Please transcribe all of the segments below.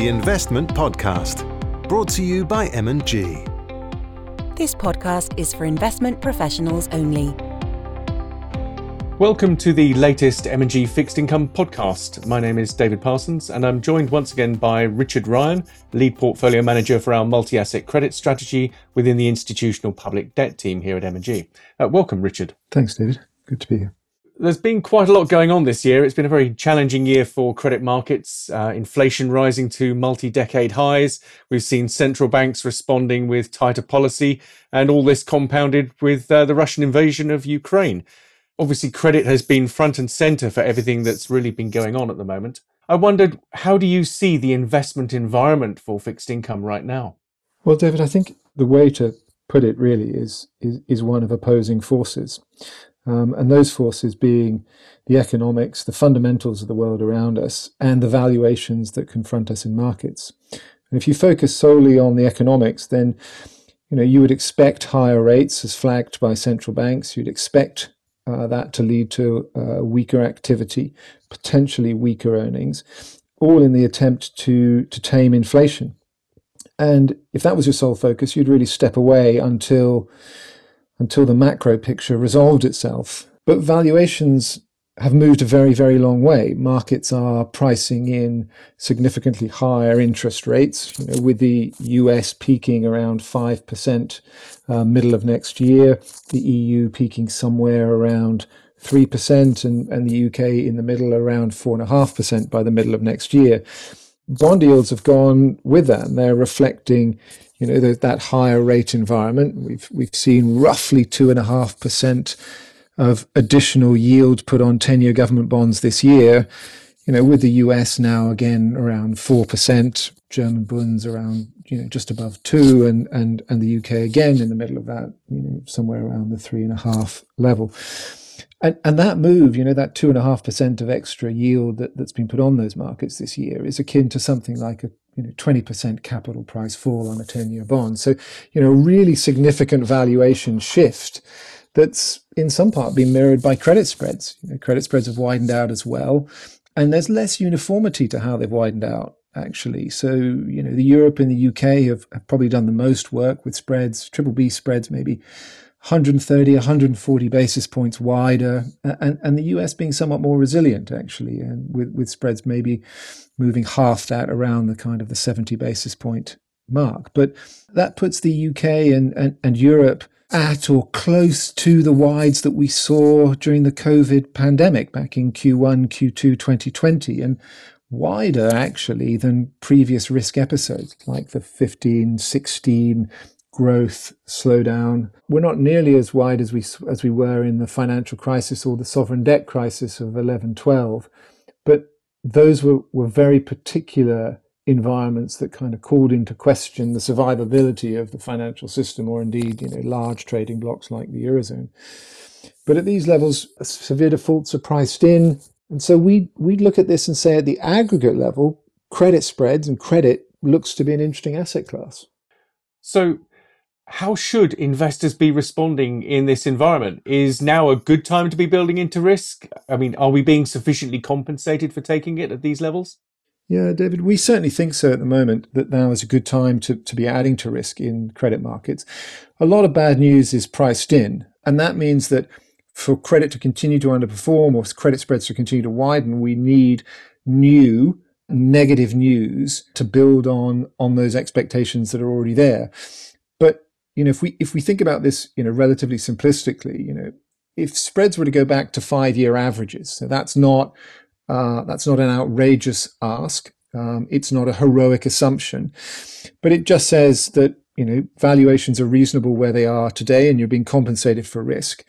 the Investment Podcast, brought to you by M&G. This podcast is for investment professionals only. Welcome to the latest M&G Fixed Income podcast. My name is David Parsons and I'm joined once again by Richard Ryan, lead portfolio manager for our multi-asset credit strategy within the institutional public debt team here at M&G. Uh, welcome, Richard. Thanks, David. Good to be here. There's been quite a lot going on this year. It's been a very challenging year for credit markets, uh, inflation rising to multi decade highs. We've seen central banks responding with tighter policy, and all this compounded with uh, the Russian invasion of Ukraine. Obviously, credit has been front and center for everything that's really been going on at the moment. I wondered, how do you see the investment environment for fixed income right now? Well, David, I think the way to put it really is, is, is one of opposing forces. Um, and those forces being the economics, the fundamentals of the world around us, and the valuations that confront us in markets. And if you focus solely on the economics, then you know you would expect higher rates as flagged by central banks. You'd expect uh, that to lead to uh, weaker activity, potentially weaker earnings, all in the attempt to to tame inflation. And if that was your sole focus, you'd really step away until until the macro picture resolved itself. But valuations have moved a very, very long way. Markets are pricing in significantly higher interest rates, you know, with the US peaking around 5% uh, middle of next year, the EU peaking somewhere around 3%, and, and the UK in the middle around 4.5% by the middle of next year. Bond yields have gone with that, and they're reflecting you know, the, that higher rate environment. We've we've seen roughly two and a half percent of additional yield put on ten-year government bonds this year. You know, with the US now again around four percent, German bonds around you know just above two, and and and the UK again in the middle of that, you know, somewhere around the three and a half level. And, and that move, you know, that two and a half percent of extra yield that, that's been put on those markets this year is akin to something like a you know 20% capital price fall on a 10-year bond. So, you know, really significant valuation shift that's in some part been mirrored by credit spreads. You know, credit spreads have widened out as well, and there's less uniformity to how they've widened out actually. So, you know, the Europe and the UK have, have probably done the most work with spreads, triple B spreads maybe 130, 140 basis points wider, and, and the US being somewhat more resilient, actually, and with, with spreads maybe moving half that around the kind of the 70 basis point mark. But that puts the UK and, and, and Europe at or close to the wides that we saw during the COVID pandemic back in Q1, Q2 2020, and wider actually than previous risk episodes like the 15, 16, growth slowdown. We're not nearly as wide as we as we were in the financial crisis or the sovereign debt crisis of 11 12 but those were, were very particular environments that kind of called into question the survivability of the financial system or indeed you know large trading blocs like the eurozone but at these levels severe defaults are priced in and so we we'd look at this and say at the aggregate level credit spreads and credit looks to be an interesting asset class so how should investors be responding in this environment? Is now a good time to be building into risk? I mean, are we being sufficiently compensated for taking it at these levels? Yeah, David, we certainly think so at the moment that now is a good time to, to be adding to risk in credit markets. A lot of bad news is priced in, and that means that for credit to continue to underperform or credit spreads to continue to widen, we need new negative news to build on on those expectations that are already there. But you know, if we if we think about this, you know, relatively simplistically, you know, if spreads were to go back to five year averages, so that's not uh, that's not an outrageous ask. Um, it's not a heroic assumption, but it just says that you know valuations are reasonable where they are today, and you're being compensated for risk.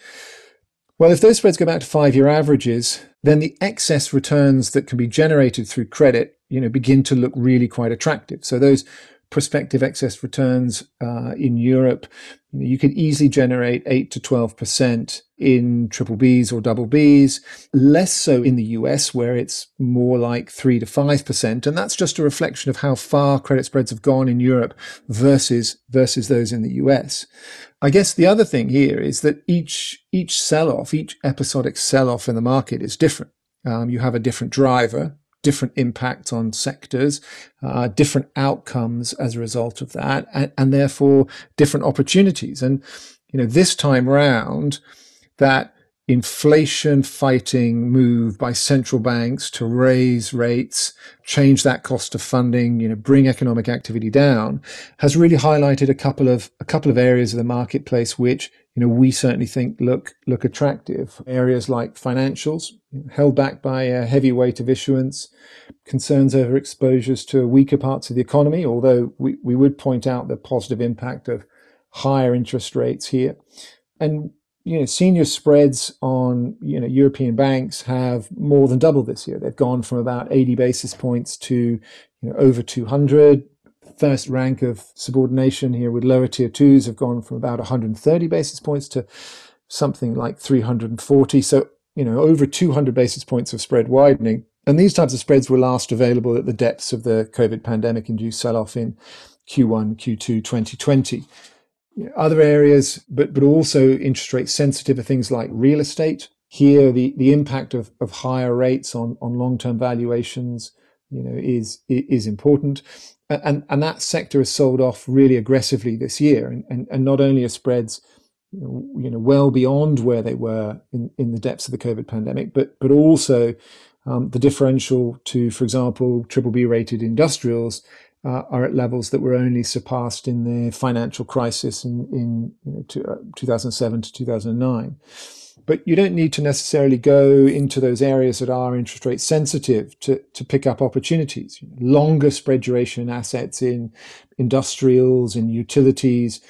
Well, if those spreads go back to five-year averages, then the excess returns that can be generated through credit, you know, begin to look really quite attractive. So those prospective excess returns uh, in Europe, you could easily generate 8 to 12% in triple Bs or double Bs, less so in the US, where it's more like 3 to 5%. And that's just a reflection of how far credit spreads have gone in Europe versus, versus those in the US. I guess the other thing here is that each, each sell off, each episodic sell off in the market is different. Um, you have a different driver different impacts on sectors, uh, different outcomes as a result of that, and, and therefore different opportunities. And you know, this time round, that inflation fighting move by central banks to raise rates, change that cost of funding, you know, bring economic activity down has really highlighted a couple of a couple of areas of the marketplace which you know we certainly think look look attractive areas like financials held back by a heavy weight of issuance concerns over exposures to weaker parts of the economy although we, we would point out the positive impact of higher interest rates here and you know, senior spreads on you know European banks have more than doubled this year. They've gone from about 80 basis points to you know over 200. First rank of subordination here with lower tier twos have gone from about 130 basis points to something like 340. So you know over 200 basis points of spread widening. And these types of spreads were last available at the depths of the COVID pandemic induced sell off in Q1, Q2 2020 other areas, but but also interest rate sensitive are things like real estate. Here, the, the impact of, of higher rates on, on long term valuations, you know, is is important, and and that sector has sold off really aggressively this year, and and, and not only are spreads, you know, well beyond where they were in, in the depths of the COVID pandemic, but but also um, the differential to, for example, triple B rated industrials uh, are at levels that were only surpassed in the financial crisis in, in you know, to, uh, 2007 to 2009. But you don't need to necessarily go into those areas that are interest rate sensitive to, to pick up opportunities. Longer spread duration assets in industrials, in utilities,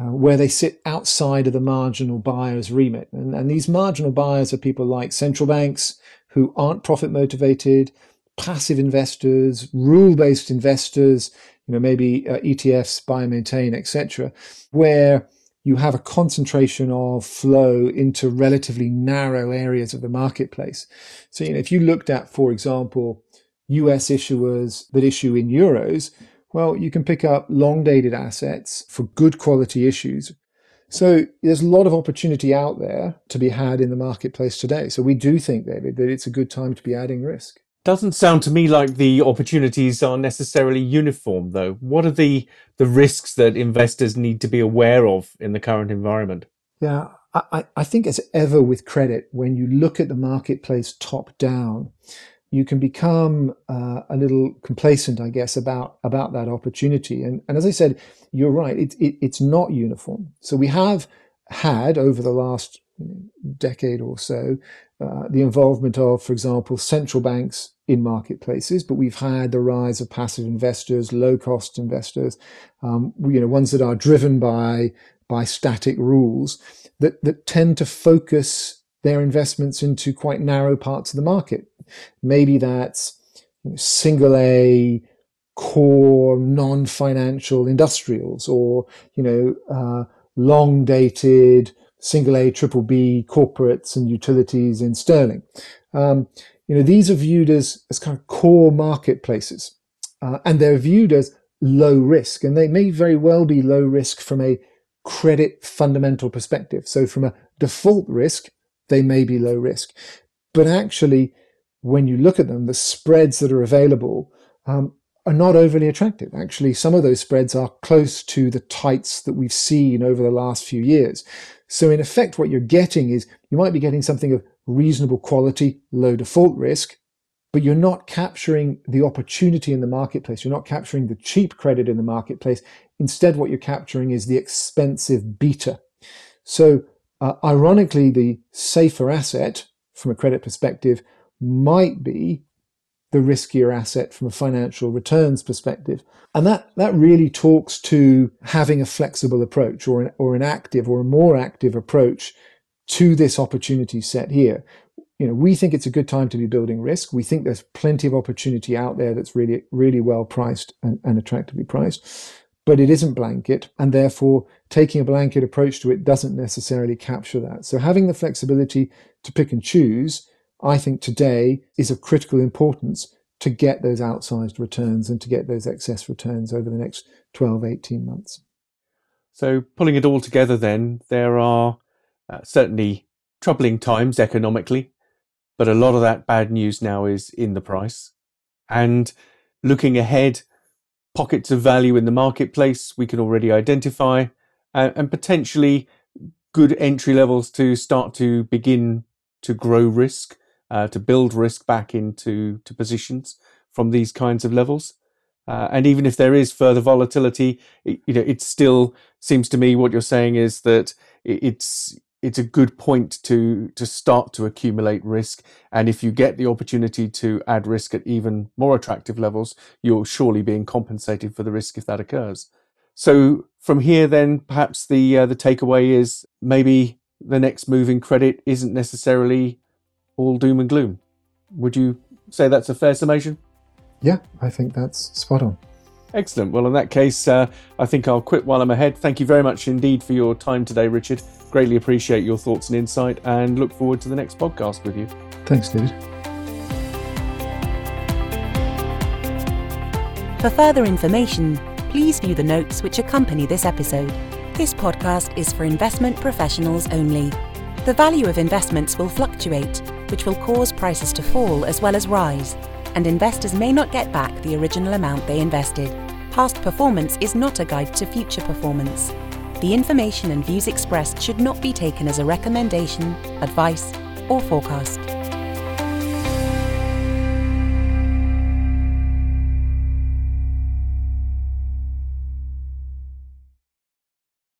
uh, where they sit outside of the marginal buyer's remit. And, and these marginal buyers are people like central banks who aren't profit motivated, passive investors, rule-based investors, you know, maybe uh, ETFs, buy and maintain, etc., where you have a concentration of flow into relatively narrow areas of the marketplace. So, you know, if you looked at, for example, US issuers that issue in euros, well, you can pick up long dated assets for good quality issues. So there's a lot of opportunity out there to be had in the marketplace today. So we do think, David, that it's a good time to be adding risk. Doesn't sound to me like the opportunities are necessarily uniform, though. What are the the risks that investors need to be aware of in the current environment? Yeah, I, I think as ever with credit, when you look at the marketplace top down, you can become uh, a little complacent, I guess, about about that opportunity. And and as I said, you're right; it, it, it's not uniform. So we have had over the last decade or so uh, the involvement of, for example, central banks in marketplaces, but we've had the rise of passive investors, low cost investors, um, you know, ones that are driven by by static rules that that tend to focus their investments into quite narrow parts of the market. Maybe that's single A core non-financial industrials, or you know, uh, long dated single A, triple B corporates and utilities in sterling. Um, you know, these are viewed as, as kind of core marketplaces, uh, and they're viewed as low risk, and they may very well be low risk from a credit fundamental perspective. So from a default risk, they may be low risk, but actually, when you look at them, the spreads that are available um, are not overly attractive. Actually, some of those spreads are close to the tights that we've seen over the last few years. So in effect, what you're getting is you might be getting something of reasonable quality, low default risk, but you're not capturing the opportunity in the marketplace. You're not capturing the cheap credit in the marketplace. Instead, what you're capturing is the expensive beta. So uh, ironically, the safer asset from a credit perspective might be the riskier asset from a financial returns perspective. And that, that really talks to having a flexible approach or an, or an active or a more active approach to this opportunity set here. You know, we think it's a good time to be building risk. We think there's plenty of opportunity out there that's really, really well priced and, and attractively priced, but it isn't blanket. And therefore, taking a blanket approach to it doesn't necessarily capture that. So having the flexibility to pick and choose I think today is of critical importance to get those outsized returns and to get those excess returns over the next 12, 18 months. So, pulling it all together, then, there are uh, certainly troubling times economically, but a lot of that bad news now is in the price. And looking ahead, pockets of value in the marketplace we can already identify, uh, and potentially good entry levels to start to begin to grow risk, uh, to build risk back into to positions from these kinds of levels. Uh, and even if there is further volatility, it, you know, it still seems to me what you're saying is that it's it's a good point to to start to accumulate risk. And if you get the opportunity to add risk at even more attractive levels, you're surely being compensated for the risk if that occurs. So from here, then perhaps the uh, the takeaway is maybe the next move in credit isn't necessarily all doom and gloom. Would you say that's a fair summation? Yeah, I think that's spot on. Excellent. Well, in that case, uh, I think I'll quit while I'm ahead. Thank you very much indeed for your time today, Richard. Greatly appreciate your thoughts and insight and look forward to the next podcast with you. Thanks, David. For further information, please view the notes which accompany this episode. This podcast is for investment professionals only. The value of investments will fluctuate, which will cause prices to fall as well as rise and investors may not get back the original amount they invested. Past performance is not a guide to future performance. The information and views expressed should not be taken as a recommendation, advice, or forecast.